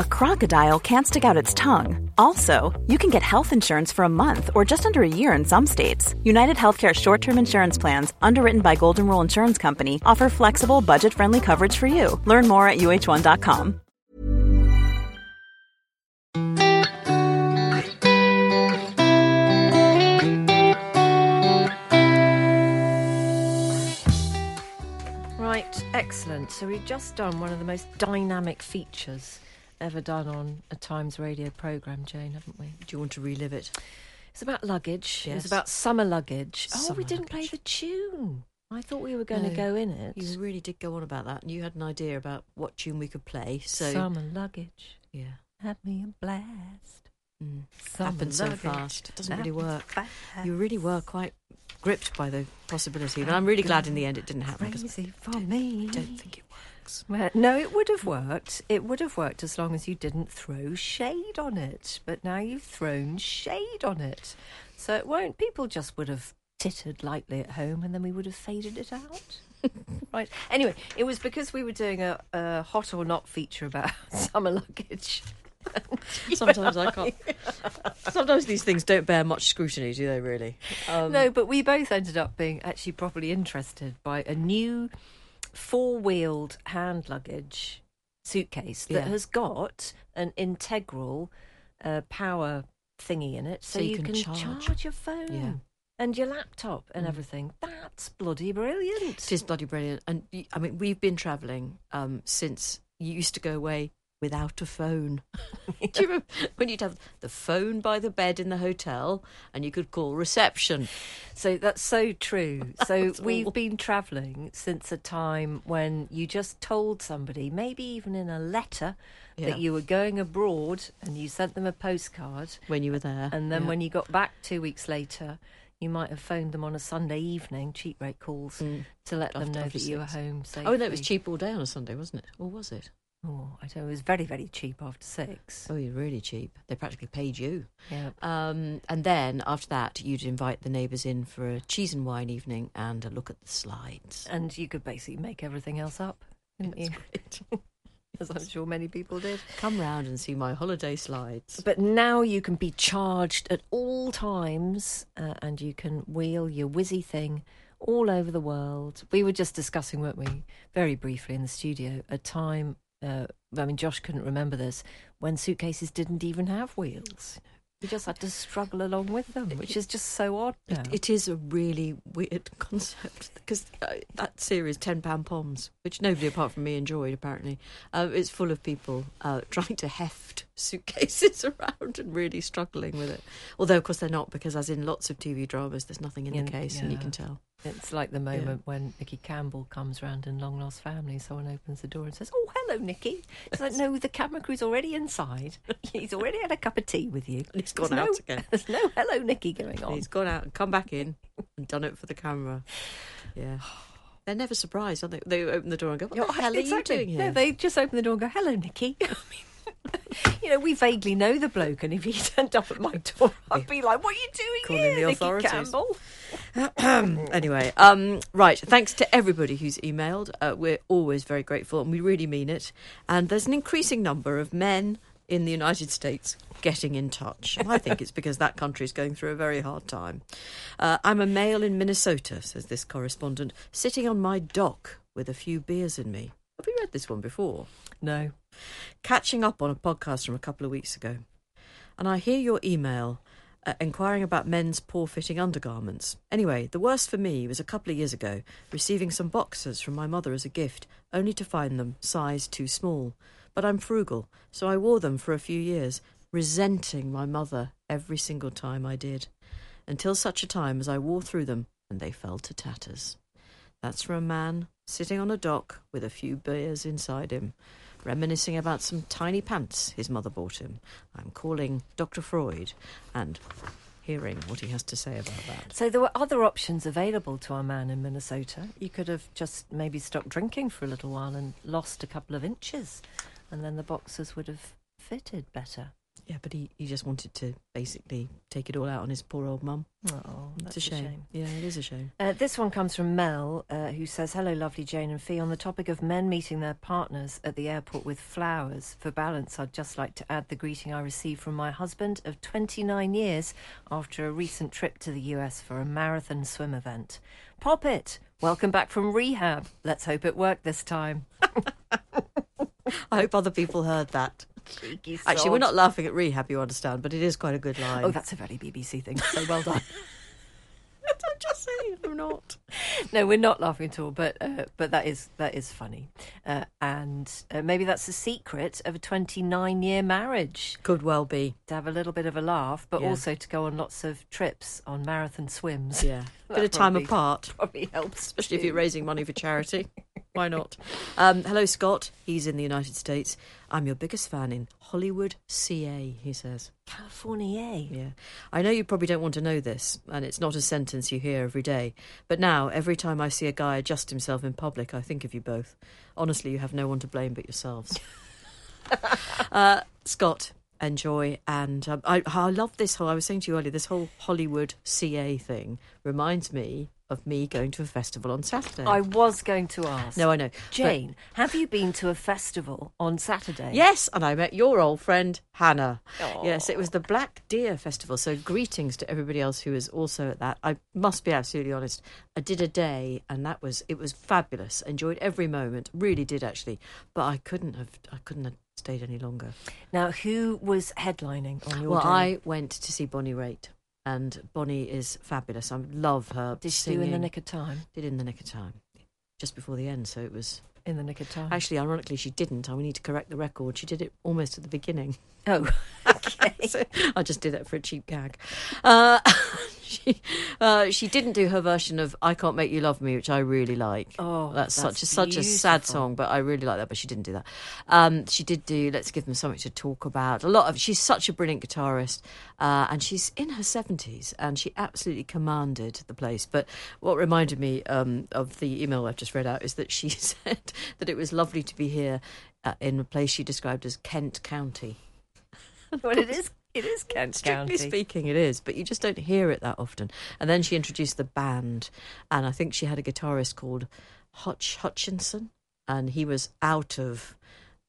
a crocodile can't stick out its tongue. Also, you can get health insurance for a month or just under a year in some states. United Healthcare short term insurance plans, underwritten by Golden Rule Insurance Company, offer flexible, budget friendly coverage for you. Learn more at uh1.com. Right, excellent. So we've just done one of the most dynamic features ever done on a Times radio programme, Jane, haven't we? Do you want to relive it? It's about luggage. It was Yes. about summer luggage. oh, we didn't play the tune. I thought we were going to go in it. You really did go on about that, and you had an idea about what tune we could play. So Summer luggage. yeah, Had me a blast. mm. Summer happened so fast. It doesn't really work. fast. You really were quite gripped by the possibility, but I'm really glad in the end it didn't happen. Crazy for I don't, me. don't think it works. Well, no, it would have worked. It would have worked as long as you didn't throw shade on it. But now you've thrown shade on it. So it won't. People just would have tittered lightly at home and then we would have faded it out. right. Anyway, it was because we were doing a, a hot or not feature about summer luggage. Sometimes I can't. Sometimes these things don't bear much scrutiny, do they? Really? Um, no, but we both ended up being actually properly interested by a new four wheeled hand luggage suitcase that Yeah. has got an integral uh, power thingy in it. So, So you can can, charge. charge. your phone Yeah. and your laptop and Mm. everything. That's bloody brilliant. It is bloody brilliant. And I mean, we've been travelling um, since you used to go away without a phone. Do you remember when you'd have the phone by the bed in the hotel and you could call reception? So that's so true. So we've all- been travelling since a time when you just told somebody, maybe even in a letter, Yeah. that you were going abroad and you sent them a postcard. When you were there. And then Yeah. when you got back two weeks later, you might have phoned them on a Sunday evening, cheap rate calls, Mm. to let them After- know after that you were home safely. Oh, no, it was cheap all day on a Sunday, wasn't it? Or was it? Oh, I don't know. It was very, very cheap after six. Oh, you're really cheap. They practically paid you. Yeah. Um, and then after that, you'd invite the neighbours in for a cheese and wine evening and a look at the slides. And you could basically make everything else up, couldn't It's you? As I'm sure many people did. Come round and see my holiday slides. But now you can be charged at all times uh, and you can wheel your whizzy thing all over the world. We were just discussing, weren't we, very briefly in the studio, a time, uh, I mean, Josh couldn't remember this, when suitcases didn't even have wheels. We just had to struggle along with them, which is just so odd. It, it is a really weird concept because uh, that series, Ten Pound Poms, which nobody apart from me enjoyed apparently, uh, it's full of people uh, trying to heft suitcases around and really struggling with it. Although, of course, they're not because, as in lots of TV dramas, there's nothing in Yeah, the case, and you can tell. It's like the moment when Nicky Campbell comes round in Long Lost Family. Someone opens the door and says, "Oh, hello, Nicky." It's like, no, the camera crew's already inside. He's already had a cup of tea with you. And he's gone There's out no, again. There's no hello, Nicky, going on. He's gone out and come back in and done it for the camera. Yeah. They're never surprised, are they? They open the door and go, "What the hell are you doing here?" No, they just open the door and go, "Hello, Nicky." I mean, you know, we vaguely know the bloke, and if he turned up at my door, I'd be like, "What are you doing Calling here, the Nicky authorities." Campbell?" anyway, um, right. Thanks to everybody who's emailed. Uh, we're always very grateful, and we really mean it. And there's an increasing number of men in the United States getting in touch. And I think it's because that country is going through a very hard time. Uh, I'm a male in Minnesota, says this correspondent, sitting on my dock with a few beers in me. Have we read this one before? No. Catching up on a podcast from a couple of weeks ago, and I hear your email uh, inquiring about men's poor fitting undergarments. Anyway, the worst for me was a couple of years ago receiving some boxers from my mother as a gift, only to find them size too small. But I'm frugal, so I wore them for a few years, resenting my mother every single time I did, until such a time as I wore through them and they fell to tatters. That's for a man sitting on a dock with a few beers inside him, reminiscing about some tiny pants his mother bought him. I'm calling Dr. Freud, and hearing what he has to say about that. So there were other options available to our man in Minnesota. You could have just maybe stopped drinking for a little while and lost a couple of inches, and then the boxes would have fitted better. Yeah, but he, he just wanted to basically take it all out on his poor old mum. Oh, It's that's a shame. Yeah, it is a shame. Uh, this one comes from Mel, uh, who says, Hello, lovely Jane and Fi. On the topic of men meeting their partners at the airport with flowers, for balance, I'd just like to add the greeting I received from my husband of 29 years after a recent trip to the US for a marathon swim event. Pop it! Welcome back from rehab. Let's hope it worked this time. I hope other people heard that. Cheeky Actually, we're not laughing at rehab, you understand, but it is quite a good line. Oh, that's a very BBC thing. So well done. Saying, I'm not. no, we're not laughing at all, but uh, but that is that is funny, uh, and uh, maybe that's the secret of a 29 year marriage Could well be. to have a little bit of a laugh, but Yeah. also to go on lots of trips on marathon swims. Yeah. That Bit of time probably- apart, Probably helps, especially if you're raising money for charity. Why not? Um, hello, Scott. He's in the United States. I'm your biggest fan in Hollywood, CA, he says. California. Yeah. I know you probably don't want to know this, and it's not a sentence you hear every day, but now, every time I see a guy adjust himself in public, I think of you both. Honestly, you have no one to blame but yourselves. uh, Scott, enjoy. And um, I, I love this whole, I was saying to you earlier, this whole Hollywood CA thing reminds me of me going to a festival on Saturday. I was going to ask. no, I know. But- Jane, have you been to a festival on Saturday? Yes, and I met your old friend Hannah. Yes, it was the Black Deer Festival. So greetings to everybody else who was also at that. I must be absolutely honest. I did a day, and that was it was fabulous. Enjoyed every moment. Really did actually, but I couldn't have I couldn't have stayed any longer. Now, who was headlining on your well, day? I went to see Bonnie Raitt, and Bonnie is fabulous. I love her. Did she do in the nick of time? Did in the nick of time, just before the end. So it was In the nick of time. actually ironically she didn't. I need to correct the record. She did it almost at the beginning. Oh, okay. So I just did that for a cheap gag. Uh, she uh, she didn't do her version of "I Can't Make You Love Me," which I really like. Oh, that's, that's such a such a sad song, but I really like that. But she didn't do that. Um, she did do "Let's Give Them Something to Talk About." A lot of she's such a brilliant guitarist, uh, and she's in her seventies, and she absolutely commanded the place. But what reminded me um, of the email I've just read out is that she said that it was lovely to be here uh, in a place she described as Kent County. well, it is. It is Kent Strictly County. speaking, it is, but you just don't hear it that often. And then she introduced the band, and I think she had a guitarist called Hutch Hutchinson, and he was out of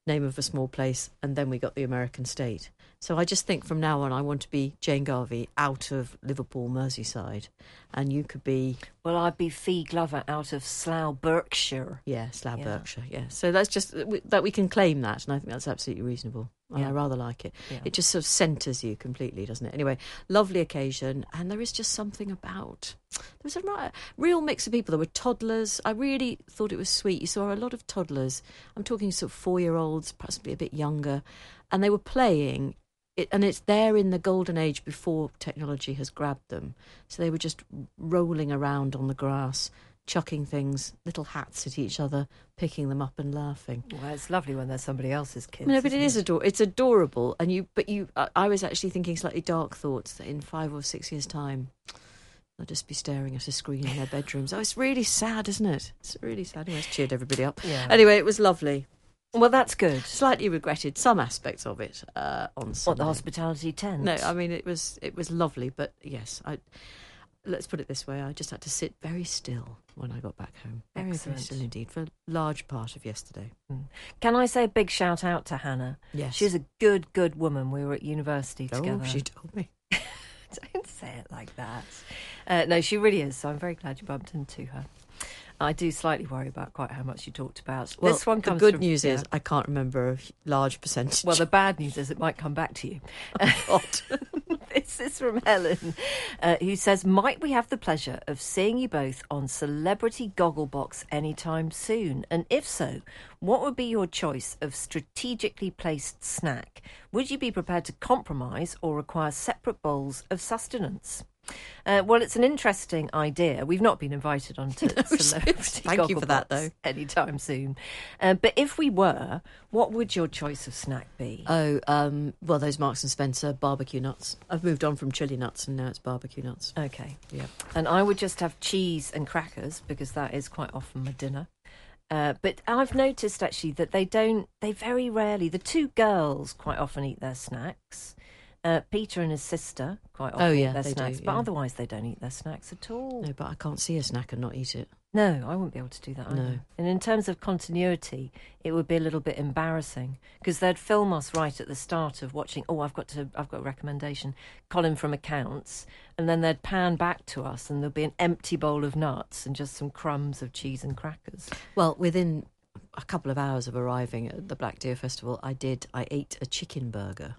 Name of a Small Place, and then we got the American State. So I just think from now on, I want to be Jane Garvey out of Liverpool, Merseyside, and you could be Well, I'd be Fi Glover out of Slough, Berkshire. yeah, Slough, Yeah. Berkshire. Yeah, so that's just that we can claim that, and I think that's absolutely reasonable. And Yeah. I rather like it. Yeah. It just sort of centres you completely, doesn't it? Anyway, lovely occasion, and there is just something about there was a real mix of people. There were toddlers. I really thought it was sweet. You saw a lot of toddlers. I'm talking sort of four year olds, possibly a bit younger, and they were playing. It, and it's there in the golden age before technology has grabbed them. So they were just rolling around on the grass, chucking things, little hats at each other, picking them up and laughing. Well, it's lovely when there's somebody else's kids. No, but it is adorable. It's adorable, and you. But you, I, I was actually thinking slightly dark thoughts that in five or six years' time, they'll just be staring at a screen in their bedrooms. Oh, it's really sad, isn't it? It's really sad. Anyway, it's cheered everybody up. Yeah. Anyway, it was lovely. Well, that's good. Slightly regretted some aspects of it uh, on What the hospitality tent? No, I mean it was it was lovely, but yes, I. Let's put it this way: I just had to sit very still when I got back home. Very, very Excellent. still indeed for a large part of yesterday. Can I say a big shout out to Hannah? Yes, She's a good, good woman. We were at university Oh, together. she told me. Don't say it like that. Uh, no, she really is. So I'm very glad you bumped into her. I do slightly worry about quite how much you talked about. Well, this one comes the good from- news yeah. is I can't remember a large percentage. Well, the bad news is it might come back to you. God. this is from Helen, uh, who says, Might we have the pleasure of seeing you both on Celebrity Gogglebox anytime soon? And if so, what would be your choice of strategically placed snack? Would you be prepared to compromise or require separate bowls of sustenance? Uh, well, it's an interesting idea. We've not been invited on to No, Celebrity thank you for that, though. Anytime soon. Uh, but if we were, what would your choice of snack be? Oh, um, well, those Marks and Spencer barbecue nuts. I've moved on from chili nuts and now it's barbecue nuts. okay. Yeah. And I would just have cheese and crackers because that is quite often my dinner. Uh, but I've noticed actually that they don't, they very rarely, the two girls quite often eat their snacks. Uh, Peter and his sister quite often Oh, eat yeah, their they do, snacks, but yeah. otherwise they don't eat their snacks at all. No, but I can't see a snack and not eat it. No, I wouldn't be able to do that either. No. And in terms of continuity, it would be a little bit embarrassing because they'd film us right at the start of watching. Oh, I've got to, I've got a recommendation. Colin from accounts, and then they'd pan back to us, and there'd be an empty bowl of nuts and just some crumbs of cheese and crackers. Well, within a couple of hours of arriving at the Black Deer Festival, I did. I ate a chicken burger,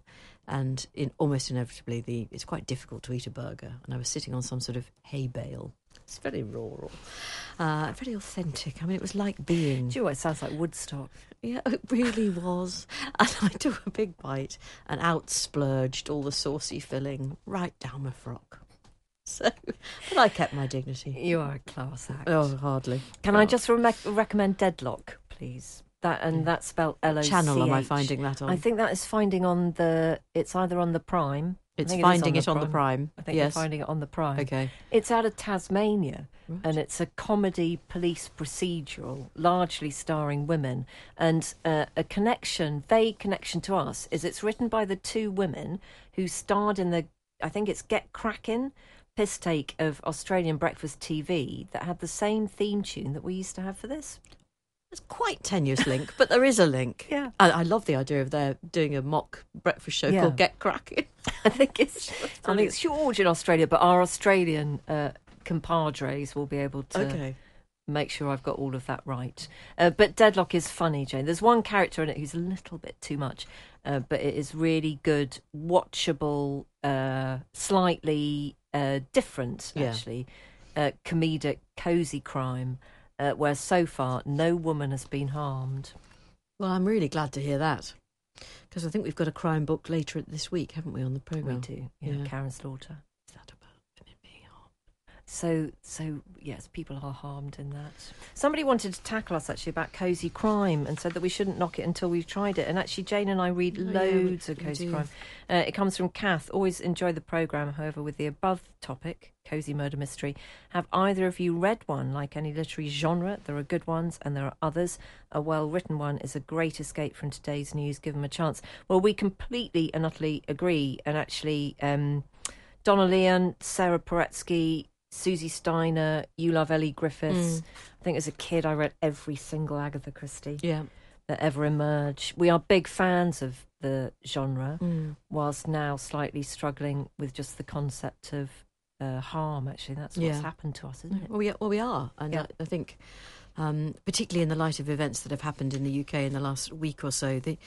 and in almost inevitably, the it's quite difficult to eat a burger. And I was sitting on some sort of hay bale. It's very rural, uh, very authentic. I mean, it was like being. Do you know what? It sounds like Woodstock. Yeah, it really was. And I took a big bite and out splurged all the saucy filling right down my frock. So, but I kept my dignity. You are a class act. Oh, hardly. Can I just re- recommend Deadloch, please? That and that's spelled L O C H. channel am I finding that on? I think that is finding on the. It's either on the Prime. It's finding it on the Prime. I think yes. you're finding it on the Prime. Okay. It's out of Tasmania, Right. and it's a comedy police procedural, largely starring women. And uh, a connection, vague connection to us, is it's written by the two women who starred in the, I think it's Get Crackin', piss take of Australian breakfast TV that had the same theme tune that we used to have for this. It's quite tenuous link, but there is a link. Yeah. I, I love the idea of their doing a mock breakfast show Yeah. called Get Cracking. I think it's, I think it's huge in Australia, but our Australian uh, compadres will be able to. Okay. make sure I've got all of that right. Uh, but Deadloch is funny, Jane. There's one character in it who's a little bit too much, uh, but it is really good, watchable, uh, slightly uh, different, Yeah. actually, uh, comedic, cozy crime, uh, where so far no woman has been harmed. Well, I'm really glad to hear that. Because I think we've got a crime book later this week, haven't we, on the programme? We do, yeah, Yeah. Karin Slaughter. Is that about women being harmed? So, so yes, people are harmed in that. Somebody wanted to tackle us actually about cozy crime and said that we shouldn't knock it until we've tried it. And actually, Jane and I read Oh, yeah, we- loads of cozy crime. Uh, it comes from Kath. Always enjoy the program. However, with the above topic, cozy murder mystery, have either of you read one? Like any literary genre, there are good ones and there are others. A well-written one is a great escape from today's news. Give them a chance. Well, we completely and utterly agree. And actually, um, Donna Leon, Sara Paretsky, Susie Steiner, You Love Elly Griffiths. Mm. I think as a kid I read every single Agatha Christie Yeah. that ever emerged. We are big fans of the genre, Mm. whilst now slightly struggling with just the concept of uh, harm. Actually, that's what's Yeah. happened to us, isn't it? Well, we, well, we are. And Yeah. I, I think, um, particularly in the light of events that have happened in the UK in the last week or so, the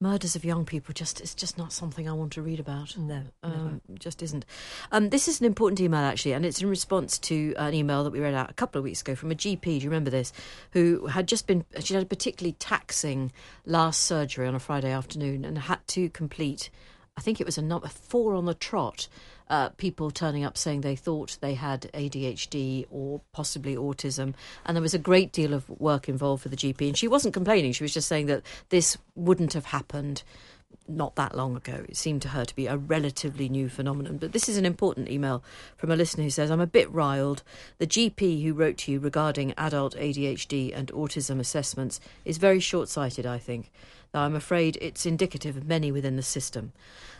murders of young people just it's just not something I want to read about. No. Um, just isn't. Um, this is an important email actually, and it's in response to an email that we read out a couple of weeks ago from a GP. Do you remember this? Who had just been she had a particularly taxing last surgery on a Friday afternoon and had to complete. I think it was a number four on the trot. Uh, people turning up saying they thought they had ADHD or possibly autism, and there was a great deal of work involved for the GP. And she wasn't complaining; she was just saying that this wouldn't have happened not that long ago. It seemed to her to be a relatively new phenomenon. But this is an important email from a listener who says, I'm a bit riled. The GP who wrote to you regarding adult ADHD and autism assessments is very short sighted, I think. Though I'm afraid it's indicative of many within the system.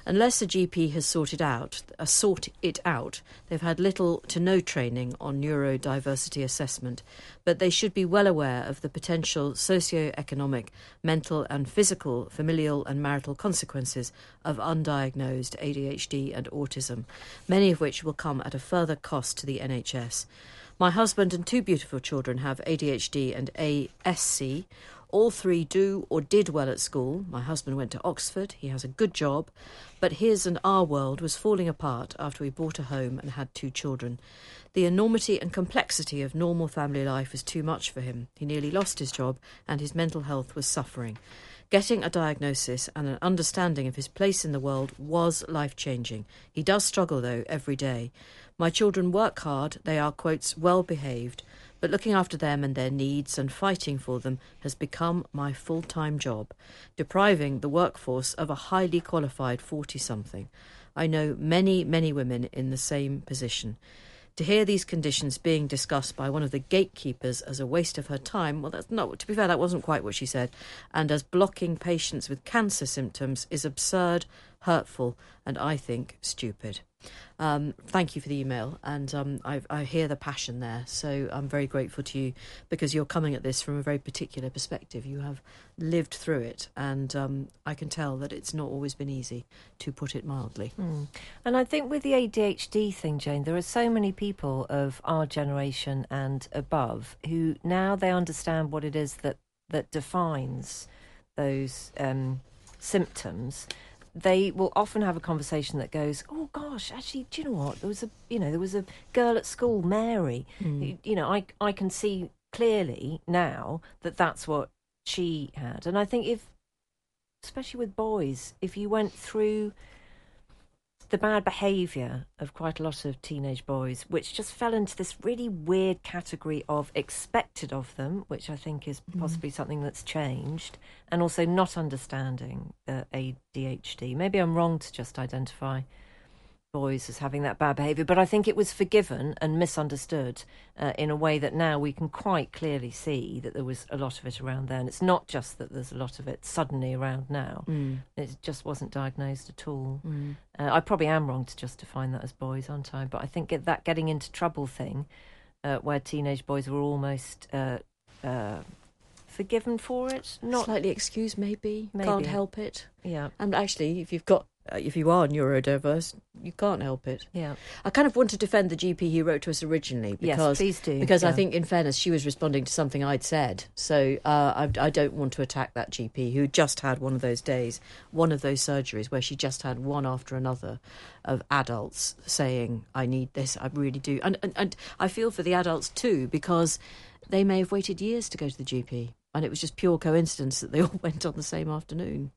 Unless a GP has sorted out, uh, sort it out, they've had little to no training on neurodiversity assessment, but they should be well aware of the potential socio-economic, mental and physical, familial and marital consequences of undiagnosed ADHD and autism, many of which will come at a further cost to the NHS. My husband and two beautiful children have ADHD and ASC. All three do or did well at school. My husband went to Oxford, he has a good job, but his and our world was falling apart after we bought a home and had two children. The enormity and complexity of normal family life was too much for him. He nearly lost his job and his mental health was suffering. Getting a diagnosis and an understanding of his place in the world was life changing. He does struggle, though, every day. My children work hard, they are, quotes, well behaved, but looking after them and their needs and fighting for them has become my full time job, depriving the workforce of a highly qualified 40 something. I know many, many women in the same position. To hear these conditions being discussed by one of the gatekeepers as a waste of her time, well, that's not, to be fair, that wasn't quite what she said, and as blocking patients with cancer symptoms is absurd, hurtful, and I think stupid. Um, thank you for the email, and um, I, I, hear the passion there. So I'm very grateful to you because you're coming at this from a very particular perspective. You have lived through it, and um, I can tell that it's not always been easy, to put it mildly. Mm. And I think with the ADHD thing, Jane, there are so many people of our generation and above who now they understand what it is that that defines those um, symptoms they will often have a conversation that goes, "Oh gosh, actually, do you know what? There was a, you know, there was a girl at school, Mary. Mm. You know, I I can see clearly now that that's what she had, and I think if, especially with boys, if you went through the bad behaviour of quite a lot of teenage boys, which just fell into this really weird category of expected of them, which I think is mm. possibly mm. something that's changed, and also not understanding uh, ADHD. Maybe I'm wrong to just identify boys as having that bad behaviour, but I think it was forgiven and misunderstood uh, in a way that now we can quite clearly see that there was a lot of it around then. It's not just that there's a lot of it suddenly around now, mm. it just wasn't diagnosed at all. Mm. Uh, I probably am wrong to just define that as boys, aren't I? But I think get that getting into trouble thing, uh, where teenage boys were almost uh, uh, forgiven for it, not slightly excused, maybe. maybe. Can't help it. Yeah. And actually, if you've got if you are neurodiverse, you can't help it. Yeah. I kind of want to defend the GP who wrote to us originally because yes, please do. because yeah. I think, in fairness, she was responding to something I'd said. So uh, I, I, don't want to attack that GP who just had one of those days, one of those surgeries where she just had one after another of adults saying, "I need this. I really do," and and, and I feel for the adults too because they may have waited years to go to the GP and it was just pure coincidence that they all went on the same afternoon.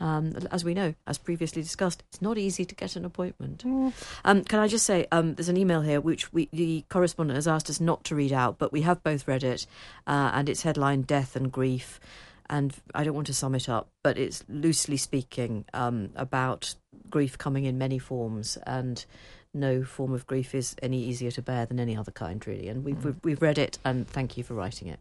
Um, as we know, as previously discussed, it's not easy to get an appointment. Mm. Um, can I just say, um, there's an email here which we, the correspondent has asked us not to read out, but we have both read it, uh, and it's headline Death and Grief. And I don't want to sum it up, but it's loosely speaking um, about grief coming in many forms and no form of grief is any easier to bear than any other kind, really. And we've, mm. we've, we've read it, and thank you for writing it.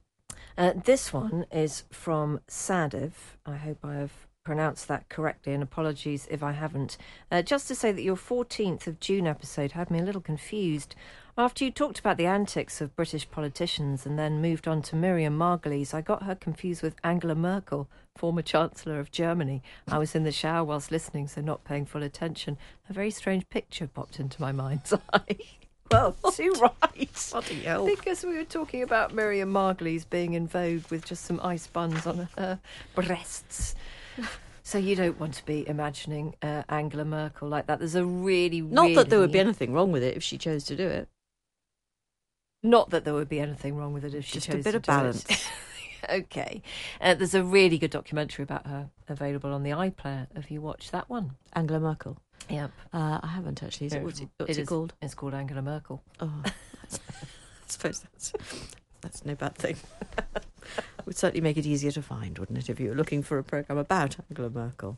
Uh, this one is from Sadiv. I hope I have pronounced that correctly, and apologies if I haven't. Uh, just to say that your 14th of June episode had me a little confused. After you talked about the antics of British politicians and then moved on to Miriam Margolyes, I got her confused with Angela Merkel, former Chancellor of Germany. I was in the shower whilst listening, so not paying full attention. A very strange picture popped into my mind's eye. Well, too right. Bloody hell. Because we were talking about Miriam Margolyes being in vogue with just some ice buns on her breasts. So you don't want to be imagining uh, Angela Merkel like that. There's a really, not really... that there would be anything wrong with it if she chose to do it. Not that there would be anything wrong with it if she just chose a bit of balance. okay, uh, there's a really good documentary about her available on the iPlayer. Have you watched that one? Angela Merkel. Yep. Uh, I haven't actually. Is it, what's it, what's it, it is, called? It's called Angela Merkel. Oh, I suppose that's that's no bad thing. would certainly make it easier to find, wouldn't it, if you were looking for a program about Angela Merkel?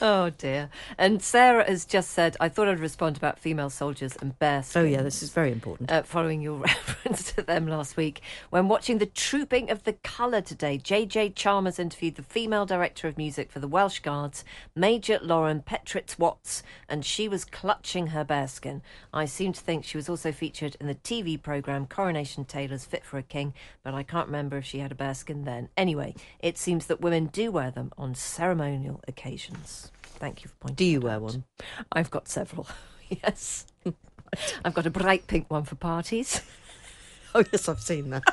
Oh dear. And Sarah has just said, I thought I'd respond about female soldiers and bear Oh, yeah, this is very important. Uh, following your reference to them last week. When watching the Trooping of the Colour today, JJ Chalmers interviewed the female director of music for the Welsh Guards, Major Lauren Petritz Watts, and she was clutching her bearskin. I seem to think she was also featured in the TV programme Coronation Taylor's Fit for a King, but I can't remember if she had a bearskin then. Anyway, it seems that women do wear them on ceremonial occasions. Thank you for pointing. Do you wear out. one? I've got several. yes, I've got a bright pink one for parties. oh yes, I've seen that.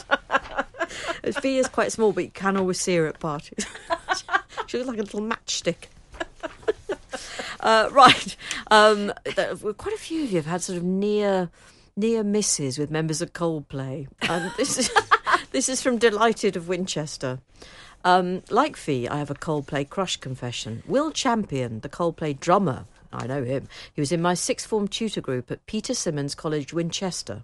Fi is quite small, but you can always see her at parties. she looks like a little matchstick. Uh, right, um, quite a few of you have had sort of near near misses with members of Coldplay, and this is This is from Delighted of Winchester. Um, like Fi, I have a Coldplay crush confession. Will Champion, the Coldplay drummer, I know him. He was in my sixth form tutor group at Peter Symonds College, Winchester.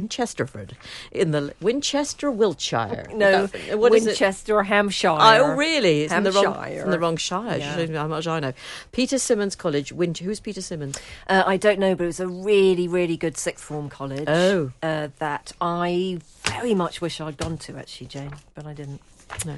Winchesterford, in the Winchester, Wiltshire. No, That- what is it? Winchester, Hampshire. Oh, really? It's in the wrong, Hampshire. in the wrong shire. Yeah. How much I know. Peter Symonds College, Winch. Who's Peter Symonds? Uh, I don't know, but it was a really, really good sixth form college. Oh. Uh, that I very much wish I'd gone to, actually, Jane, but I didn't. No.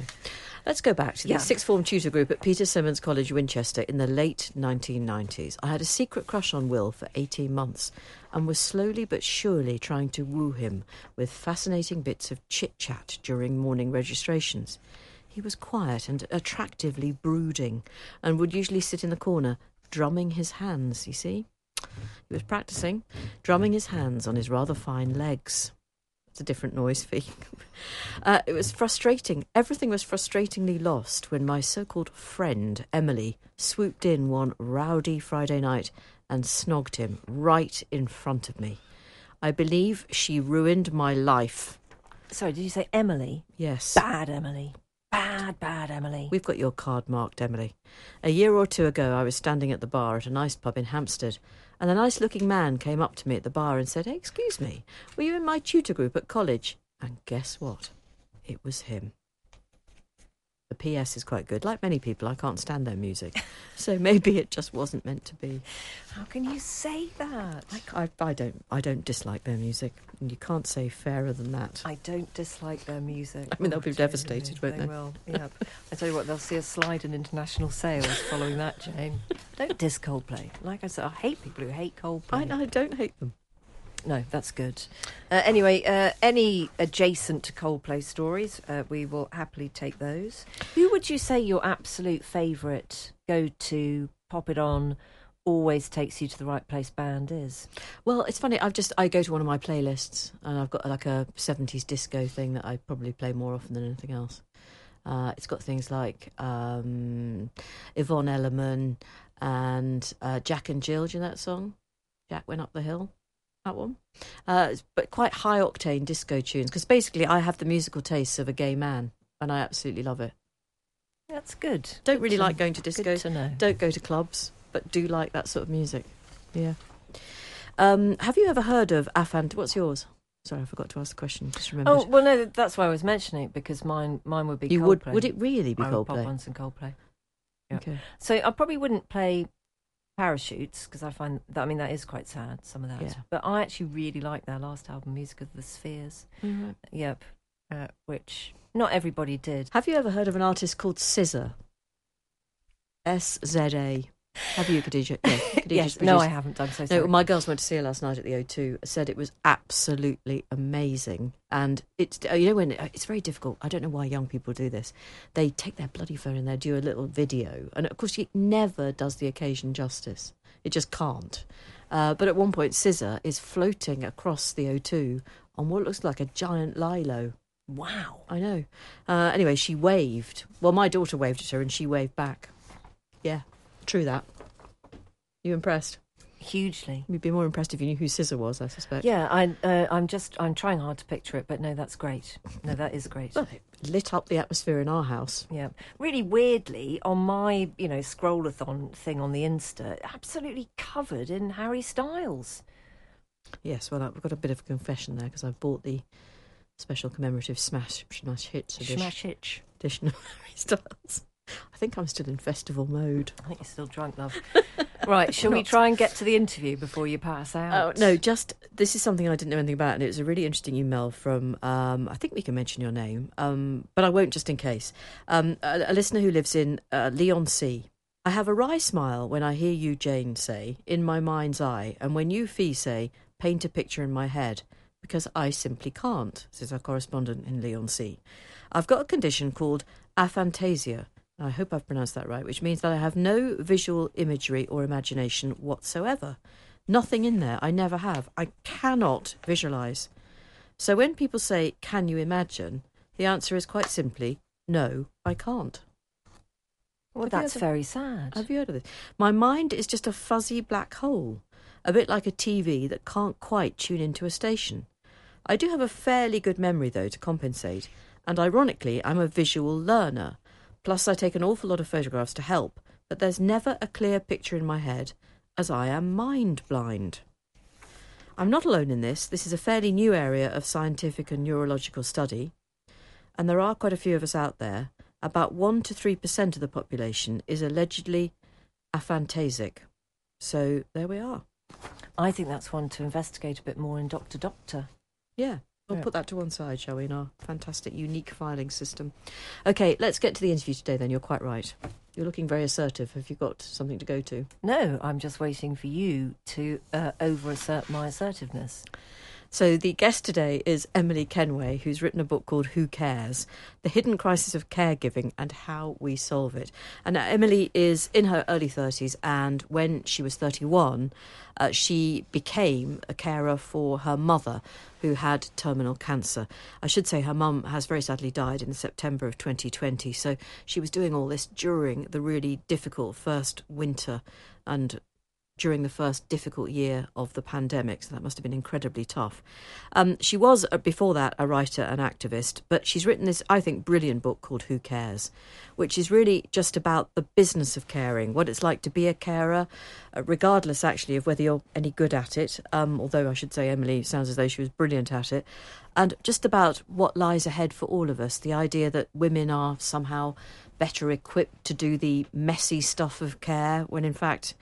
Let's go back to the Yeah. sixth form tutor group at Peter Symonds College, Winchester, in the late 1990s. I had a secret crush on Will for 18 months and was slowly but surely trying to woo him with fascinating bits of chit chat during morning registrations. He was quiet and attractively brooding and would usually sit in the corner, drumming his hands, you see? He was practicing, drumming his hands on his rather fine legs. A different noise Fi. Uh, it was frustrating. Everything was frustratingly lost when my so called friend, Emily, swooped in one rowdy Friday night and snogged him right in front of me. I believe she ruined my life. Sorry, did you say Emily? Yes. Bad Emily. Bad, bad Emily. We've got your card marked, Emily. A year or two ago, I was standing at the bar at a nice pub in Hampstead, and a nice looking man came up to me at the bar and said, hey, Excuse me, were you in my tutor group at college? And guess what? It was him. The PS is quite good. Like many people, I can't stand their music. So maybe it just wasn't meant to be. How can you say that? I, I, I don't I don't dislike their music. And you can't say fairer than that. I don't dislike their music. I mean, they'll be devastated, won't they? will. Yep. I tell you what, they'll see a slide in international sales following that, Jane. Don't diss Coldplay. Like I said, I hate people who hate Coldplay. I, I don't hate them. No, that's good. Uh, anyway, uh, any adjacent to Coldplay stories, uh, we will happily take those. Who would you say your absolute favourite go to, pop it on, always takes you to the right place band is? Well, it's funny. I've just I go to one of my playlists and I've got like a seventies disco thing that I probably play more often than anything else. Uh, it's got things like um, Yvonne Elliman and uh, Jack and Jill. Do you know that song? Jack went up the hill. That one, uh, but quite high octane disco tunes. Because basically, I have the musical tastes of a gay man, and I absolutely love it. That's good. Don't Good really to- like going to disco. Good to know. Don't go to clubs, but do like that sort of music. Yeah. Um, have you ever heard of Afant? What's yours? Sorry, I forgot to ask the question. Just remember. Oh well, no, that's why I was mentioning it because mine, mine would be you Coldplay. would? Would it really be I would pop Coldplay? on some Coldplay. yeah. Okay. So I probably wouldn't play parachutes because I find that I mean that is quite sad some of that. Yeah. But I actually really like their last album, Music of the Spheres. Yep, uh, which not everybody did. Have you ever heard of an artist called SZA? S Z A. Have you, Khadijah? Yeah, yes, no, I haven't. I'm so sorry. No, my girls went to see her last night at the O2. Said it was absolutely amazing, and it's uh, you know when it's very difficult. I don't know why young people do this. They take their bloody phone and they do a little video, and of course it never does the occasion justice. It just can't. Uh, but at one point, SZA is floating across the O2 on what looks like a giant lilo. wow. I know. Uh, anyway, she waved. Well, my daughter waved at her, and she waved back. Yeah, true that. You impressed? Hugely. You'd be more impressed if you knew who SZA was, I suspect. Yeah, I, uh, I'm just, I'm trying hard to picture it, but no, that's great. No, that is great. Well, it lit up the atmosphere in our house. Yeah, really weirdly on my, you know, scrollathon thing on the Insta, absolutely covered in Harry Styles. Yes, well, I've got a bit of a confession there because I've bought the special commemorative Smash Smash Hits edition, Smash hitch. edition of Harry Styles. I think I'm still in festival mode. I think you're still drunk, love. right, shall we try and get to the interview before you pass out? Oh no, just this is something I didn't know anything about, and it was a really interesting email from. Um, I think we can mention your name, um, but I won't just in case. Um, a, a listener who lives in uh, Leon C. I have a wry smile when I hear you, Jane, say "in my mind's eye," and when you, Fi, say "paint a picture in my head," because I simply can't. Says our correspondent in Leon C. I've got a condition called aphantasia. I hope I've pronounced that right, which means that I have no visual imagery or imagination whatsoever. Nothing in there. I never have. I cannot visualize. So when people say, Can you imagine? the answer is quite simply, No, I can't. Well, Have that's very sad. Have you heard of this? My mind is just a fuzzy black hole, a bit like a TV that can't quite tune into a station. I do have a fairly good memory, though, to compensate, and ironically, I'm a visual learner. Plus, I take an awful lot of photographs to help, but there's never a clear picture in my head, as I am mind blind. I'm not alone in this. This is a fairly new area of scientific and neurological study, and there are quite a few of us out there. About 1 to 3% of the population is allegedly aphantasic. So there we are. I think that's one to investigate a bit more in Doctor Doctor. Yeah. We'll put that to one side, shall we, in our fantastic, unique filing system. Okay, let's get to the interview today then. You're quite right. You're looking very assertive. Have you got something to go to? No, I'm just waiting for you to uh, over assert my assertiveness. So, the guest today is Emily Kenway, who's written a book called Who Cares? The Hidden Crisis of Caregiving and How We Solve It. And now Emily is in her early 30s, and when she was 31, uh, she became a carer for her mother, who had terminal cancer. I should say her mum has very sadly died in September of 2020, so she was doing all this during the really difficult first winter and during the first difficult year of the pandemic, so that must have been incredibly tough. Um, she was, uh, before that, a writer and activist, but she's written this, I think, brilliant book called Who Cares, which is really just about the business of caring, what it's like to be a carer, uh, regardless, actually, of whether you're any good at it, um, although I should say Emily sounds as though she was brilliant at it, and just about what lies ahead for all of us the idea that women are somehow better equipped to do the messy stuff of care, when in fact,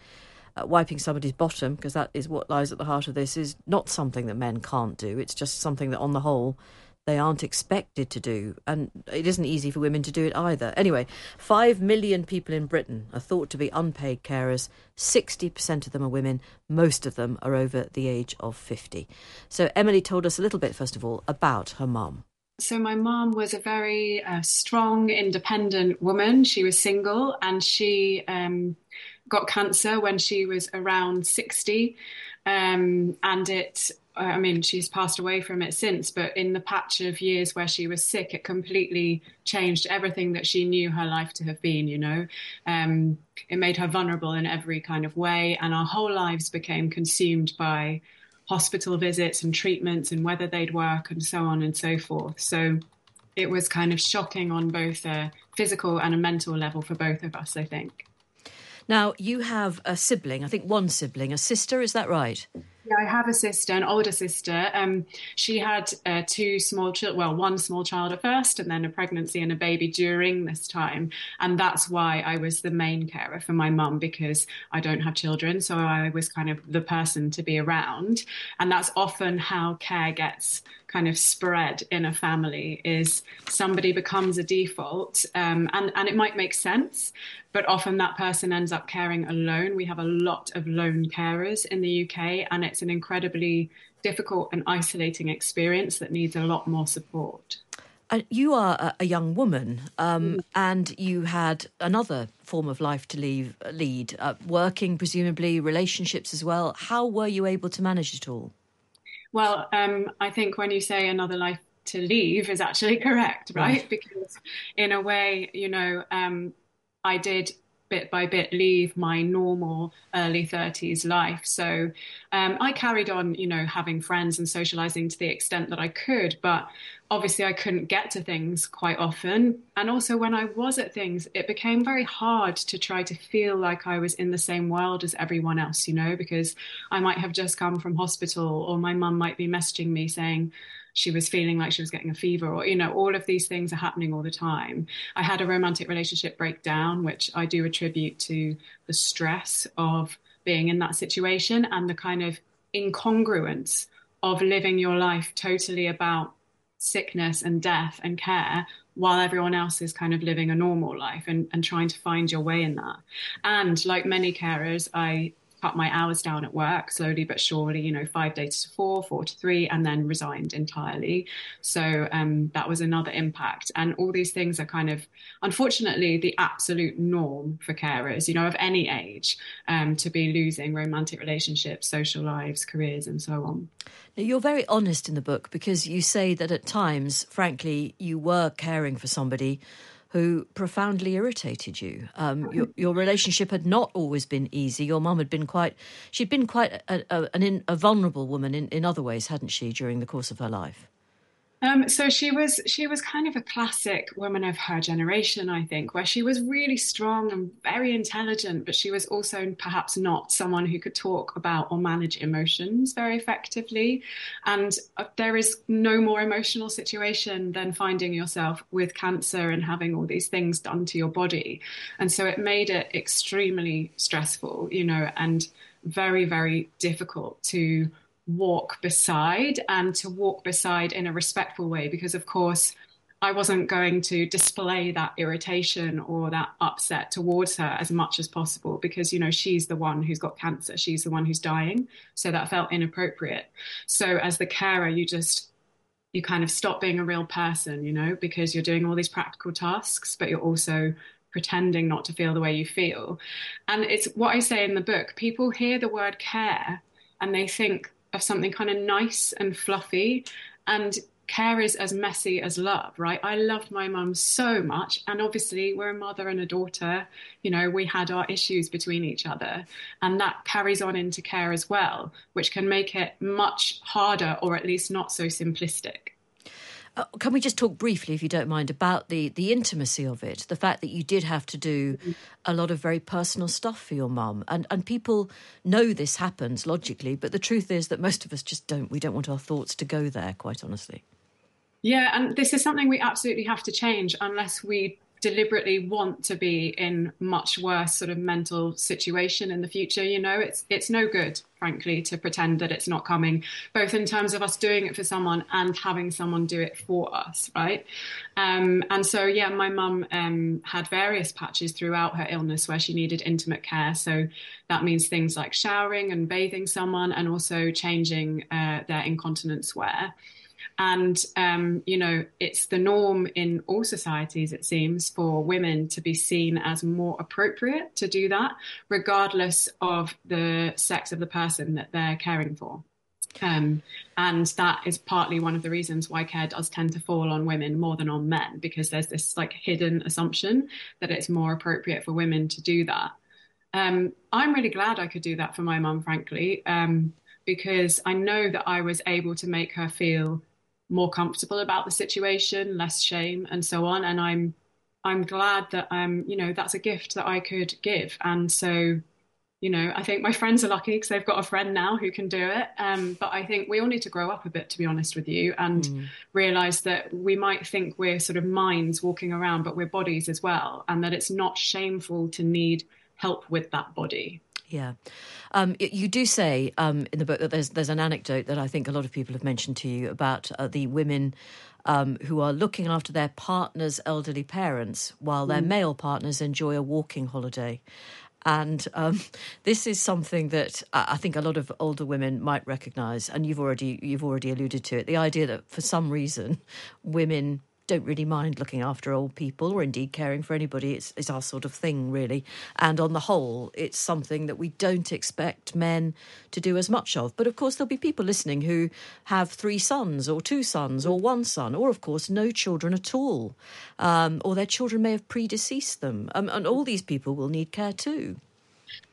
uh, wiping somebody's bottom, because that is what lies at the heart of this, is not something that men can't do. It's just something that, on the whole, they aren't expected to do. And it isn't easy for women to do it either. Anyway, five million people in Britain are thought to be unpaid carers. 60% of them are women. Most of them are over the age of 50. So, Emily told us a little bit, first of all, about her mum. So my mom was a very uh, strong, independent woman. She was single, and she um, got cancer when she was around sixty, um, and it. I mean, she's passed away from it since, but in the patch of years where she was sick, it completely changed everything that she knew her life to have been. You know, um, it made her vulnerable in every kind of way, and our whole lives became consumed by hospital visits and treatments and whether they'd work and so on and so forth. So it was kind of shocking on both a physical and a mental level for both of us, I think. Now, you have a sibling, I think one sibling, a sister, is that right? Yeah, I have a sister, an older sister. Um, she had uh, two small children, well, one small child at first, and then a pregnancy and a baby during this time. And that's why I was the main carer for my mum because I don't have children. So I was kind of the person to be around. And that's often how care gets kind of spread in a family is somebody becomes a default um, and, and it might make sense but often that person ends up caring alone we have a lot of lone carers in the uk and it's an incredibly difficult and isolating experience that needs a lot more support Uh, you are a, young woman, um, and you had another form of life to leave, lead, uh, working presumably, relationships as well. How were you able to manage it all? Well, um, I think when you say another life to leave is actually correct, right? Right. Because in a way, you know, um, I did bit by bit leave my normal early 30s life. So um, I carried on, you know, having friends and socializing to the extent that I could, but obviously I couldn't get to things quite often. And also when I was at things, it became very hard to try to feel like I was in the same world as everyone else, you know, because I might have just come from hospital or my mum might be messaging me saying, she was feeling like she was getting a fever or you know all of these things are happening all the time i had a romantic relationship breakdown which i do attribute to the stress of being in that situation and the kind of incongruence of living your life totally about sickness and death and care while everyone else is kind of living a normal life and, and trying to find your way in that. And like many carers i cut my hours down at work slowly but surely, you know, five days to four, four to three, and then resigned entirely. So um, that was another impact. And all these things are kind of, unfortunately, the absolute norm for carers, you know, of any age, um, to be losing romantic relationships, social lives, careers, and so on. Now, You're very honest in the book because you say that at times, frankly, you were caring for somebody who profoundly irritated you. Um, your, your, relationship had not always been easy. Your mum had been quite, she'd been quite a, a, an, a vulnerable woman in, in other ways, hadn't she, during the course of her life? Um, so she was she was kind of a classic woman of her generation, I think, where she was really strong and very intelligent, but she was also perhaps not someone who could talk about or manage emotions very effectively. And uh, there is no more emotional situation than finding yourself with cancer and having all these things done to your body. And so it made it extremely stressful, you know, and very very difficult to walk beside and to walk beside in a respectful way because of course I wasn't going to display that irritation or that upset towards her as much as possible because you know she's the one who's got cancer. She's the one who's dying. So that felt inappropriate. So as the carer you just you kind of stop being a real person you know because you're doing all these practical tasks but you're also pretending not to feel the way you feel. And it's what I say in the book people hear the word care and they think something kind of nice and fluffy. And care is as messy as love, right? I loved my mum so much. And obviously, we're a mother and a daughter. You know, we had our issues between each other. And that carries on into care as well, which can make it much harder or at least not so simplistic. Uh, can we just talk briefly, if you don't mind, about the the intimacy of it? The fact that you did have to do a lot of very personal stuff for your mum, and and people know this happens logically, but the truth is that most of us just don't. We don't want our thoughts to go there, quite honestly. Yeah, and this is something we absolutely have to change unless we deliberately want to be in much worse sort of mental situation in the future you know? It's it's no good frankly to pretend that it's not coming both in terms of us doing it for someone and having someone do it for us right? Um, and so yeah my mum um, had various patches throughout her illness where she needed intimate care. So that means things like showering and bathing someone and also changing uh, their incontinence wear and, um, you know, it's the norm in all societies, it seems, for women to be seen as more appropriate to do that, regardless of the sex of the person that they're caring for. Um, and that is partly one of the reasons why care does tend to fall on women more than on men, because there's this like hidden assumption that it's more appropriate for women to do that. Um, I'm really glad I could do that for my mum, frankly, um, because I know that I was able to make her feel more comfortable about the situation, less shame, and so on. And I'm I'm glad that um you know that's a gift that I could give. And so you know I think my friends are lucky because they've got a friend now who can do it. Um, but I think we all need to grow up a bit, to be honest with you, and mm. realize that we might think we're sort of minds walking around, but we're bodies as well, and that it's not shameful to need help with that body. Yeah. Um, you do say um, in the book that there's there's an anecdote that I think a lot of people have mentioned to you about uh, the women um, who are looking after their partner's elderly parents while their mm. male partners enjoy a walking holiday. And um, this is something that I think a lot of older women might recognise, and you've already you've already alluded to it. The idea that for some reason women don't really mind looking after old people or indeed caring for anybody. It's, it's our sort of thing, really. And on the whole, it's something that we don't expect men to do as much of. But of course, there'll be people listening who have three sons or two sons or one son, or of course, no children at all. Um, or their children may have predeceased them. Um, and all these people will need care too.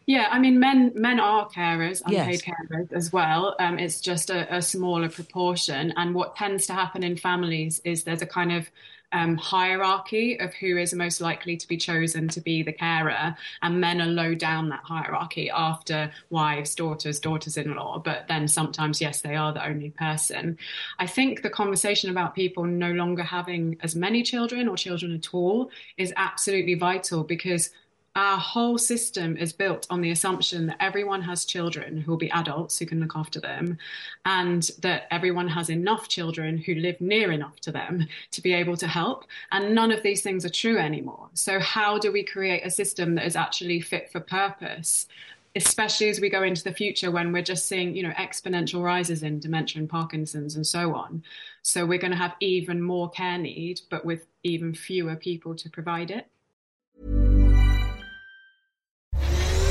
Yeah, I mean, men men are carers, unpaid yes. carers as well. Um, it's just a, a, smaller proportion. And what tends to happen in families is there's a kind of um, hierarchy of who is most likely to be chosen to be the carer, and men are low down that hierarchy after wives, daughters, daughters-in-law. But then sometimes, yes, they are the only person. I think the conversation about people no longer having as many children or children at all is absolutely vital because our whole system is built on the assumption that everyone has children who will be adults who can look after them, and that everyone has enough children who live near enough to them to be able to help. And none of these things are true anymore. So, how do we create a system that is actually fit for purpose? Especially as we go into the future when we're just seeing, you know, exponential rises in dementia and Parkinson's and so on. So we're going to have even more care need, but with even fewer people to provide it.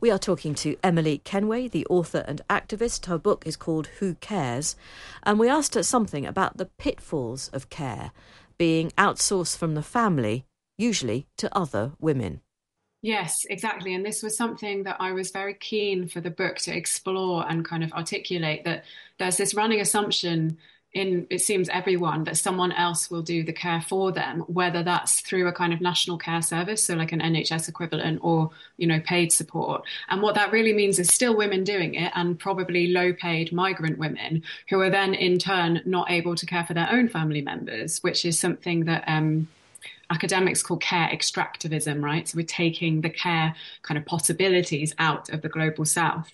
We are talking to Emily Kenway, the author and activist. Her book is called Who Cares? And we asked her something about the pitfalls of care being outsourced from the family, usually to other women. Yes, exactly. And this was something that I was very keen for the book to explore and kind of articulate that there's this running assumption in it seems everyone that someone else will do the care for them whether that's through a kind of national care service so like an NHS equivalent or you know paid support and what that really means is still women doing it and probably low paid migrant women who are then in turn not able to care for their own family members which is something that um, academics call care extractivism, right? So we're taking the care kind of possibilities out of the global south.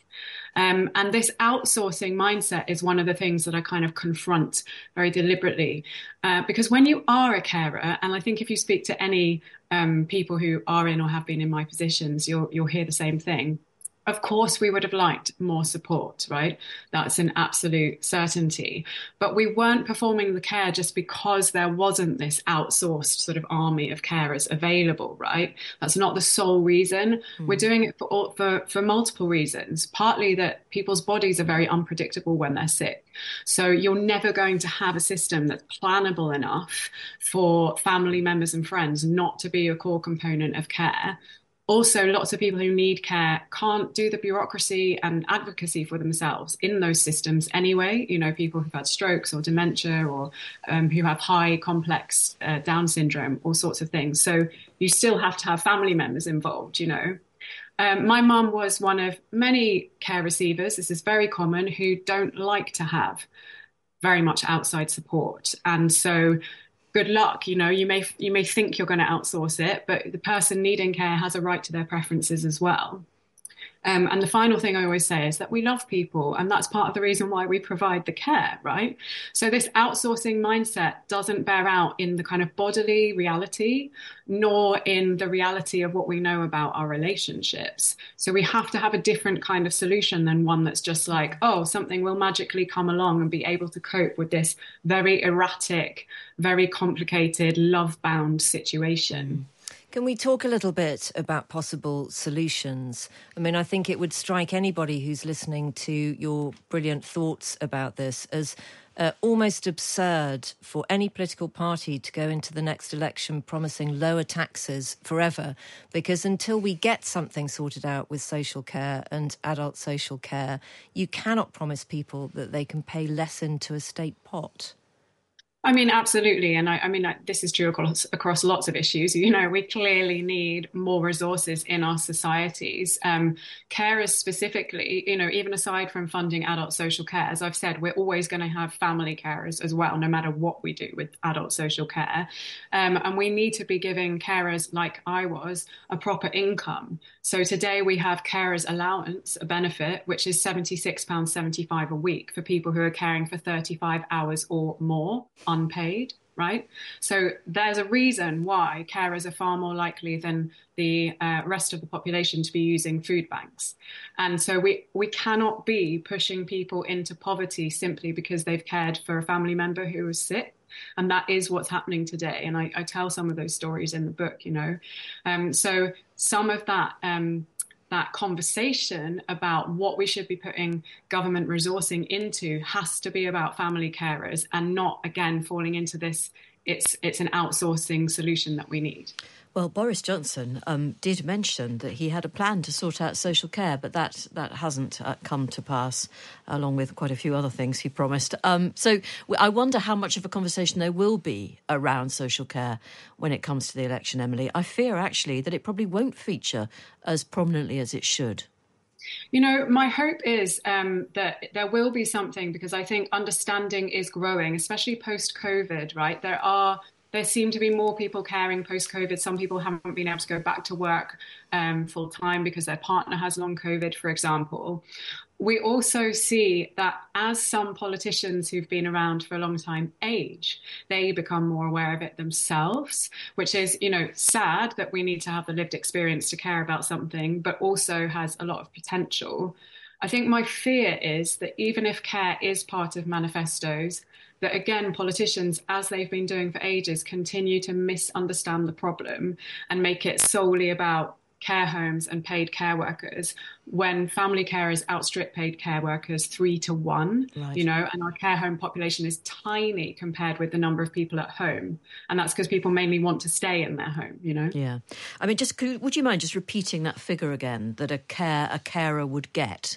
Um, and this outsourcing mindset is one of the things that I kind of confront very deliberately. Uh, because when you are a carer, and I think if you speak to any um, people who are in or have been in my positions, you'll, you'll hear the same thing of course, we would have liked more support, right? That's an absolute certainty. But we weren't performing the care just because there wasn't this outsourced sort of army of carers available, right? That's not the sole reason. Mm. We're doing it for, for, for multiple reasons. Partly that people's bodies are very unpredictable when they're sick. So you're never going to have a system that's plannable enough for family members and friends not to be a core component of care also lots of people who need care can't do the bureaucracy and advocacy for themselves in those systems anyway. You know people who've had strokes or dementia or um, who have high complex uh, down syndrome all sorts of things. So you still have to have family members involved you know. Um, my mum was one of many care receivers this is very common who don't like to have very much outside support. And so good luck. You know you may you may think you're going to outsource it but the person needing care has a right to their preferences as well um, and the final thing I always say is that we love people, and that's part of the reason why we provide the care, right? So, this outsourcing mindset doesn't bear out in the kind of bodily reality, nor in the reality of what we know about our relationships. So, we have to have a different kind of solution than one that's just like, oh, something will magically come along and be able to cope with this very erratic, very complicated, love bound situation. Can we talk a little bit about possible solutions? I mean, I think it would strike anybody who's listening to your brilliant thoughts about this as uh, almost absurd for any political party to go into the next election promising lower taxes forever, because until we get something sorted out with social care and adult social care, you cannot promise people that they can pay less into a state pot. I mean, absolutely. And I, I mean, I, this is true across, across lots of issues. You know, we clearly need more resources in our societies. Um, carers specifically, you know, even aside from funding adult social care, as I've said, we're always going to have family carers as well, no matter what we do with adult social care. Um, and we need to be giving carers, like I was, a proper income. So today we have carers allowance, a benefit, which is £76.75 a week for people who are caring for 35 hours or more unpaid, right? So there's a reason why carers are far more likely than the uh, rest of the population to be using food banks. And so we, we cannot be pushing people into poverty simply because they've cared for a family member who was sick. And that is what's happening today. And I, I tell some of those stories in the book, you know. Um, so some of that. Um, that conversation about what we should be putting government resourcing into has to be about family carers and not again falling into this it's it's an outsourcing solution that we need well, Boris Johnson um, did mention that he had a plan to sort out social care, but that that hasn't uh, come to pass, along with quite a few other things he promised. Um, so I wonder how much of a conversation there will be around social care when it comes to the election, Emily. I fear actually that it probably won't feature as prominently as it should. You know, my hope is um, that there will be something because I think understanding is growing, especially post COVID, right? There are there seem to be more people caring post COVID. Some people haven't been able to go back to work um, full time because their partner has long COVID, for example. We also see that as some politicians who've been around for a long time age, they become more aware of it themselves, which is, you know, sad that we need to have the lived experience to care about something, but also has a lot of potential. I think my fear is that even if care is part of manifestos, that again, politicians, as they've been doing for ages, continue to misunderstand the problem and make it solely about care homes and paid care workers when family carers outstrip paid care workers three to one right. you know? And our care home population is tiny compared with the number of people at home. And that's because people mainly want to stay in their home you know? Yeah. I mean just could, would you mind just repeating that figure again that a care a carer would get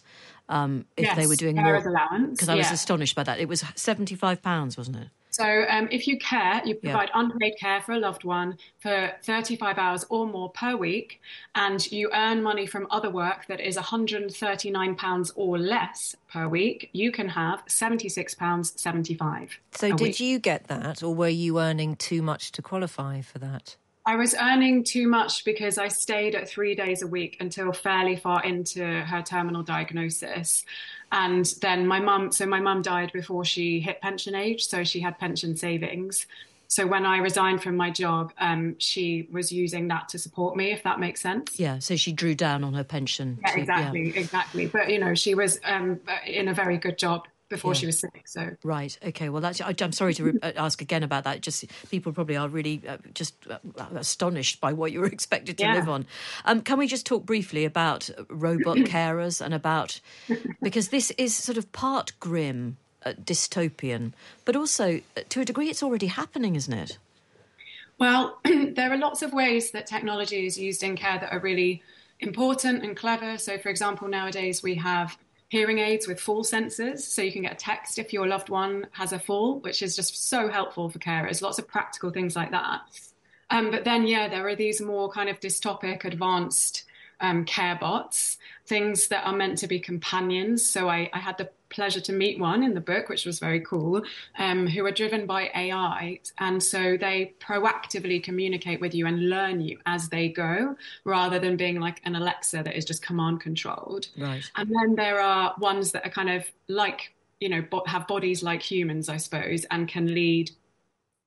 um, if yes, they were doing more allowance because I was astonished by that. It was seventy five pounds, wasn't it? So, um, if you care, you provide yeah. unpaid care for a loved one for 35 hours or more per week, and you earn money from other work that is £139 or less per week, you can have £76.75. So, did week. you get that, or were you earning too much to qualify for that? I was earning too much because I stayed at three days a week until fairly far into her terminal diagnosis. And then my mum, so my mum died before she hit pension age, so she had pension savings. So when I resigned from my job, um, she was using that to support me, if that makes sense. Yeah, so she drew down on her pension. Yeah, to, exactly, yeah. exactly. But you know, she was um, in a very good job before yeah. she was sick. So right, okay. Well, that's. I, am sorry to re- uh, ask again about that. Just people probably are really uh, just uh, astonished by what you were expected to yeah. live on. Um, can we just talk briefly about robot carers and about because this is sort of part grim, uh, dystopian, but also uh, to a degree it's already happening, isn't it? Well, there are lots of ways that technology is used in care that are really important and clever. So, for example, nowadays we have hearing aids with fall sensors. So you can get a text if your loved one has a fall, which is just so helpful for carers. Lots of practical things like that. Um, but then, yeah, there are these more kind of dystopic, advanced um, care bots, things that are meant to be companions. So I, I, had the pleasure to meet one in the book, which was very cool, um, who are driven by AI. And so they proactively communicate with you and learn you as they go, rather than being like an Alexa that is just command controlled. Right. And then there are ones that are kind of like, you know, have bodies like humans, I suppose, and can lead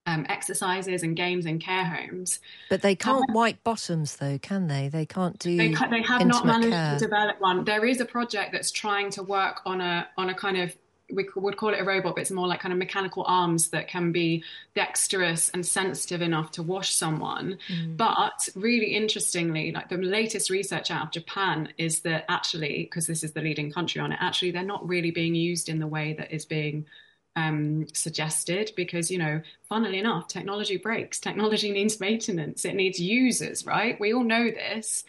um, exercises and games in care homes. But they can't um, wipe bottoms, though, can they? They can't do. They, they have not managed care. to develop one. There is a project that's trying to work on a on a kind of we would call it a robot, but it's more like kind of mechanical arms that can be dexterous and sensitive enough to wash someone. Mm. But really interestingly, like the latest research out of Japan is that actually, because this is the leading country on it, actually they're not really being used in the way that is being um, suggested because, you know, funnily enough, technology breaks. Technology needs maintenance, it needs users, right? We all know this.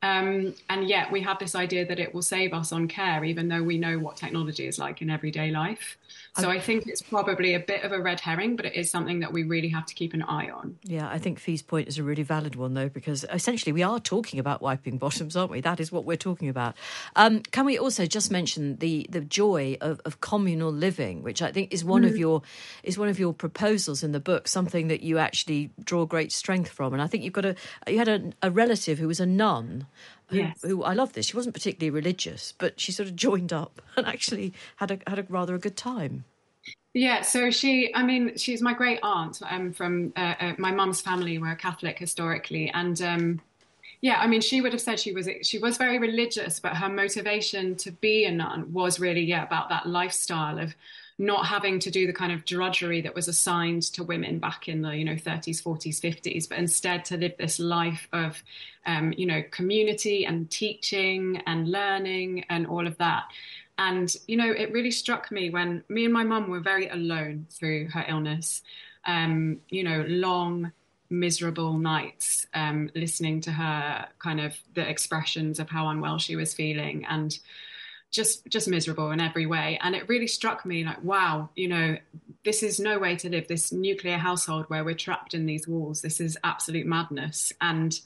Um, and yet we have this idea that it will save us on care, even though we know what technology is like in everyday life. So I think it's probably a bit of a red herring, but it is something that we really have to keep an eye on. Yeah, I think Fi's point is a really valid one, though, because essentially we are talking about wiping bottoms, aren't we? That is what we're talking about. Um, can we also just mention the the joy of, of communal living, which I think is one mm. of your is one of your proposals in the book, something that you actually draw great strength from. And I think you've got a you had a, a relative who was a nun who, yes. who, I love this. She wasn't particularly religious, but she sort of joined up and actually had a had a rather a good time. Yeah, so she, I mean, she's my great aunt um, from uh, uh, my mum's family were Catholic historically, and um, yeah, I mean, she would have said she was she was very religious, but her motivation to be a nun was really yeah about that lifestyle of not having to do the kind of drudgery that was assigned to women back in the you know 30s 40s 50s but instead to live this life of um, you know community and teaching and learning and all of that. And you know it really struck me when me and my mum were very alone through her illness um, you know long miserable nights um, listening to her kind of the expressions of how unwell she was feeling. And just just miserable in every way. And it really struck me like wow you know this is no way to live this nuclear household where we're trapped in these walls. This is absolute madness. And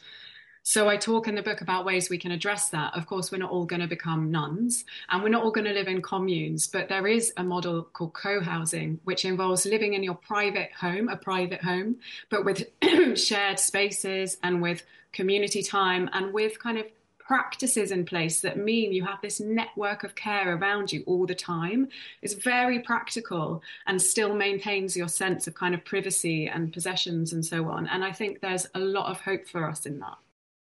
so I talk in the book about ways we can address that. Of course, we're not all going to become nuns and we're not all going to live in communes, but there is a model called co-housing, which involves living in your private home, a private home, but with shared spaces and with community time and with kind of practices in place that mean you have this network of care around you all the time is very practical and still maintains your sense of kind of privacy and possessions and so on. And I think there's a lot of hope for us in that.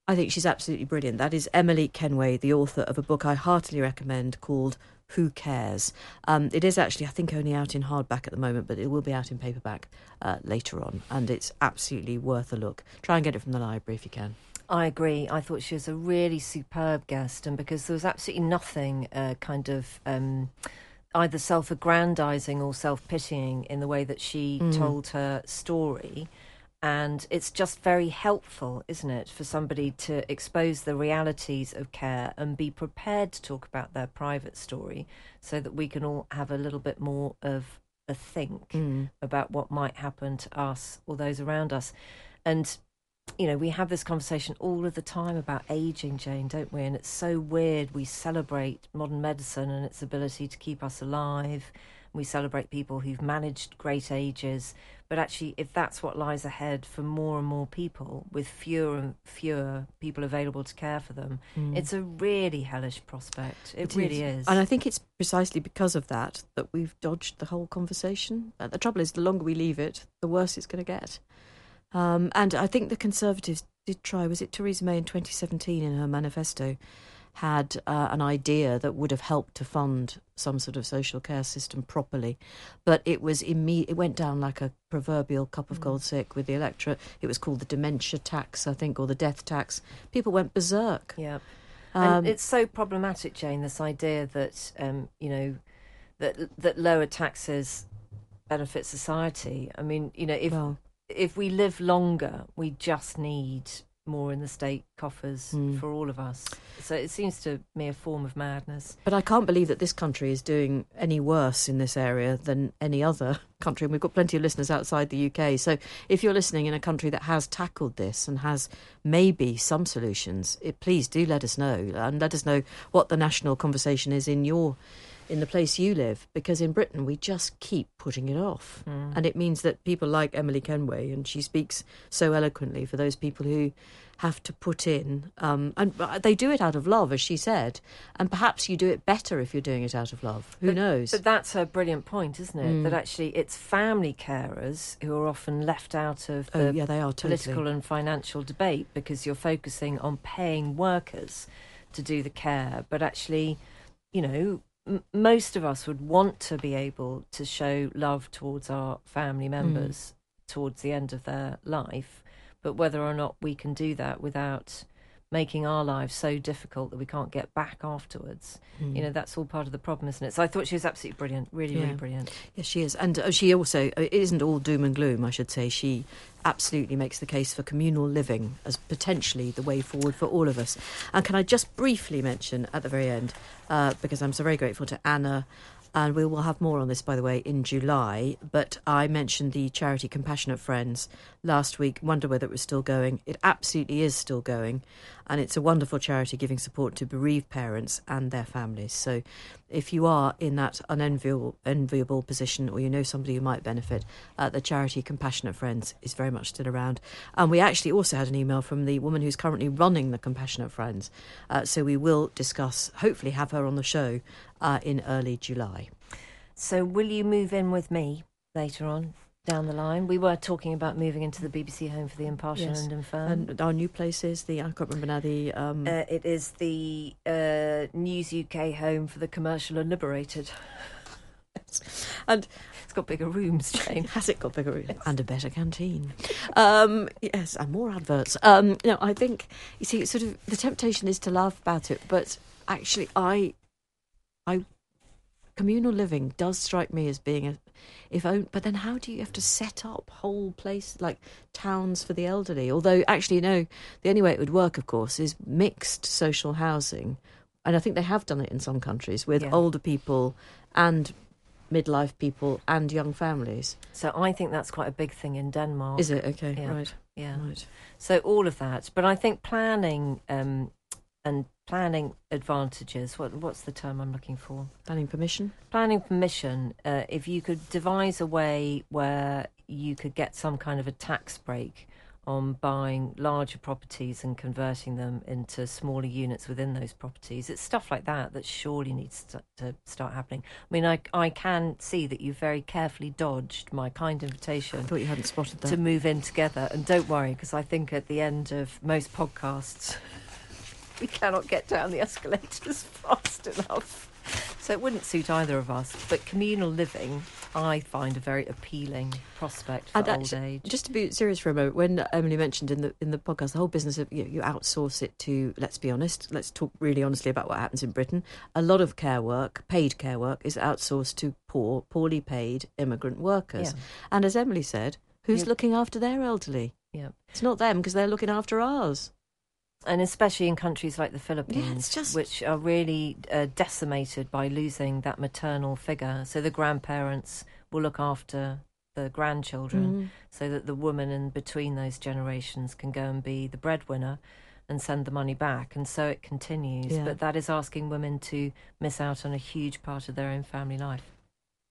I think she's absolutely brilliant. That is Emily Kenway, the author of a book I heartily recommend called Who Cares? Um, it is actually, I think, only out in hardback at the moment, but it will be out in paperback uh, later on. And it's absolutely worth a look. Try and get it from the library if you can. I agree. I thought she was a really superb guest, and because there was absolutely nothing uh, kind of. Um, either self aggrandizing or self pitying in the way that she mm. told her story. And it's just very helpful, isn't it, for somebody to expose the realities of care and be prepared to talk about their private story so that we can all have a little bit more of a think mm. about what might happen to us or those around us. And, you know, we have this conversation all of the time about aging, Jane, don't we? And it's so weird. We celebrate modern medicine and its ability to keep us alive. We celebrate people who've managed great ages but actually, if that's what lies ahead for more and more people, with fewer and fewer people available to care for them, mm. it's a really hellish prospect. It, it really is. is. And I think it's precisely because of that that we've dodged the whole conversation. Uh, the trouble is, the longer we leave it, the worse it's going to get. Um, and I think the Conservatives did try, was it Theresa May in 2017 in her manifesto? had uh, an idea that would have helped to fund some sort of social care system properly, but it was imme- it went down like a proverbial cup of mm. cold sick with the electorate. It was called the dementia tax, I think, or the death tax. People went berserk. Yeah, um, and it's so problematic, Jane. This idea that um, you know that that lower taxes benefit society. I mean, you know, if well, if we live longer, we just need more in the state coffers mm. for all of us. So it seems to me a form of madness. But I can't believe that this country is doing any worse in this area than any other country. And we've got plenty of listeners outside the UK. So if you're listening in a country that has tackled this and has maybe some solutions, it, please do let us know and let us know what the national conversation is in your in the place you live because in Britain we just keep putting it off. Mm. And it means that people like Emily Kenway, and she speaks so eloquently for those people who have to put in, um, and they do it out of love, as she said, and perhaps you do it better if you're doing it out of love. Who but, knows? But that's her brilliant point, isn't it? Mm. That actually it's family carers who are often left out of oh, the oh, yeah, they are, totally. political and financial debate because you're focusing on paying workers to do the care, but actually, you know, most of us would want to be able to show love towards our family mm. members mm. towards the end of their life but whether or not we can do that without making our lives so difficult that we can't get back afterwards. Mm. You know, that's all part of the problem, isn't it? So I thought she was absolutely brilliant, really, yeah. really brilliant. Yes, she is. And uh, she also, uh, it isn't all doom and gloom, I should say. She absolutely makes the case for communal living as potentially the way forward for all of us. And can I just briefly mention at the very end, uh, because I'm so very grateful to Anna and we will have more on this, by the way, in July. But I mentioned the charity Compassionate Friends last week. Wonder whether it was still going. It absolutely is still going, and it's a wonderful charity giving support to bereaved parents and their families. So, if you are in that unenviable enviable position, or you know somebody who might benefit, uh, the charity Compassionate Friends is very much still around. And we actually also had an email from the woman who's currently running the Compassionate Friends. Uh, so we will discuss, hopefully, have her on the show uh, in early July. So, will you move in with me later on? down the line. We were talking about moving into the BBC home for the impartial yes. and infirm. And our new place is the, I can't remember now, the... Um... Uh, it is the uh, News UK home for the commercial and liberated. And It's got bigger rooms, Jane. has it got bigger rooms and a better canteen? Um, yes, and more adverts. Um, no, I think you see, sort of the temptation is to laugh about it, but actually, I, I, communal living does strike me as being a, if own, but then how do you have to set up whole places like towns for the elderly? Although actually, no, the only way it would work, of course, is mixed social housing, and I think they have done it in some countries with Yeah. older people and midlife people and young families. So I think that's quite a big thing in Denmark. Is it okay? Yeah. Right. Yeah. Right. So all of that, but I think planning um, and planning advantages. What what's the term I'm looking for? Planning permission. Planning permission. Uh, if you could devise a way where you could get some kind of a tax break on buying larger properties and converting them into smaller units within those properties, it's stuff like that that surely needs to, to start happening. I mean, I I can see that you very carefully dodged my kind invitation. I thought you hadn't spotted that. to move in together. And don't worry, because I think at the end of most podcasts, we cannot get down the escalators fast enough. So it wouldn't suit either of us. But communal living, I find a very appealing prospect for And old actu- age. Just to be serious for a moment, when Emily mentioned in the in the podcast the whole business of you, you outsource it to, let's be honest, let's talk really honestly about what happens in Britain. A lot of care work, paid care work, is outsourced to poor, poorly paid immigrant workers. Yeah. And as Emily said, who's Yeah. looking after their elderly? Yeah. It's not them because they're looking after ours. And especially in countries like the Philippines, just- which are really uh, decimated by losing that maternal figure. So the grandparents will look after the grandchildren, Mm. so that the woman in between those generations can go and be the breadwinner and send the money back, and so it continues. Yeah. But that is asking women to miss out on a huge part of their own family life.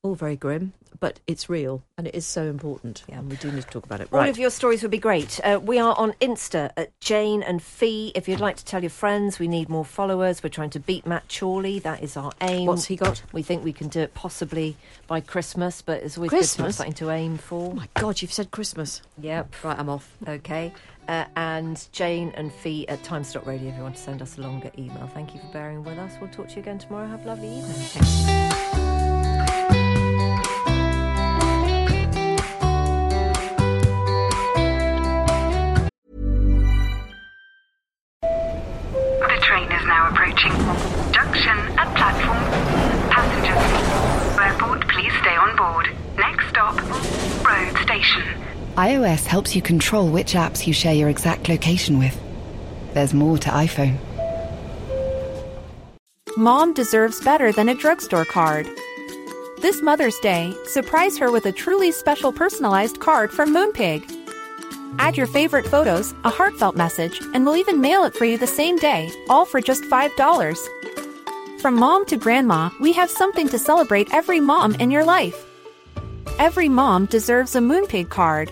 All very grim, but it's real and it is so important. Yeah. And we do need to talk about it. All Right. of your stories would be great. Uh, we are on Insta at Jane and Fi. If you'd like to tell your friends, we need more followers. We're trying to beat Matt Chorley. That is our aim. What's he got? We think we can do it possibly by Christmas, but it's always good to Christmas? something to aim for. Oh my God, you've said Christmas. Yep. Right, I'm off. Okay. Uh, and Jane and Fi at Times Radio if you want to send us a longer email. Thank you for bearing with us. We'll talk to you again tomorrow. Have a lovely evening. iOS helps you control which apps you share your exact location with. There's more to iPhone. Mom deserves better than a drugstore card. This Mother's Day, surprise her with a truly special personalized card from Moonpig. Add your favorite photos, a heartfelt message, and we'll even mail it for you the same day, all for just $5. From mom to grandma, we have something to celebrate every mom in your life. Every mom deserves a Moonpig card.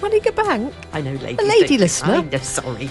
Running bank? I know, lady. A lady listener. I'm sorry.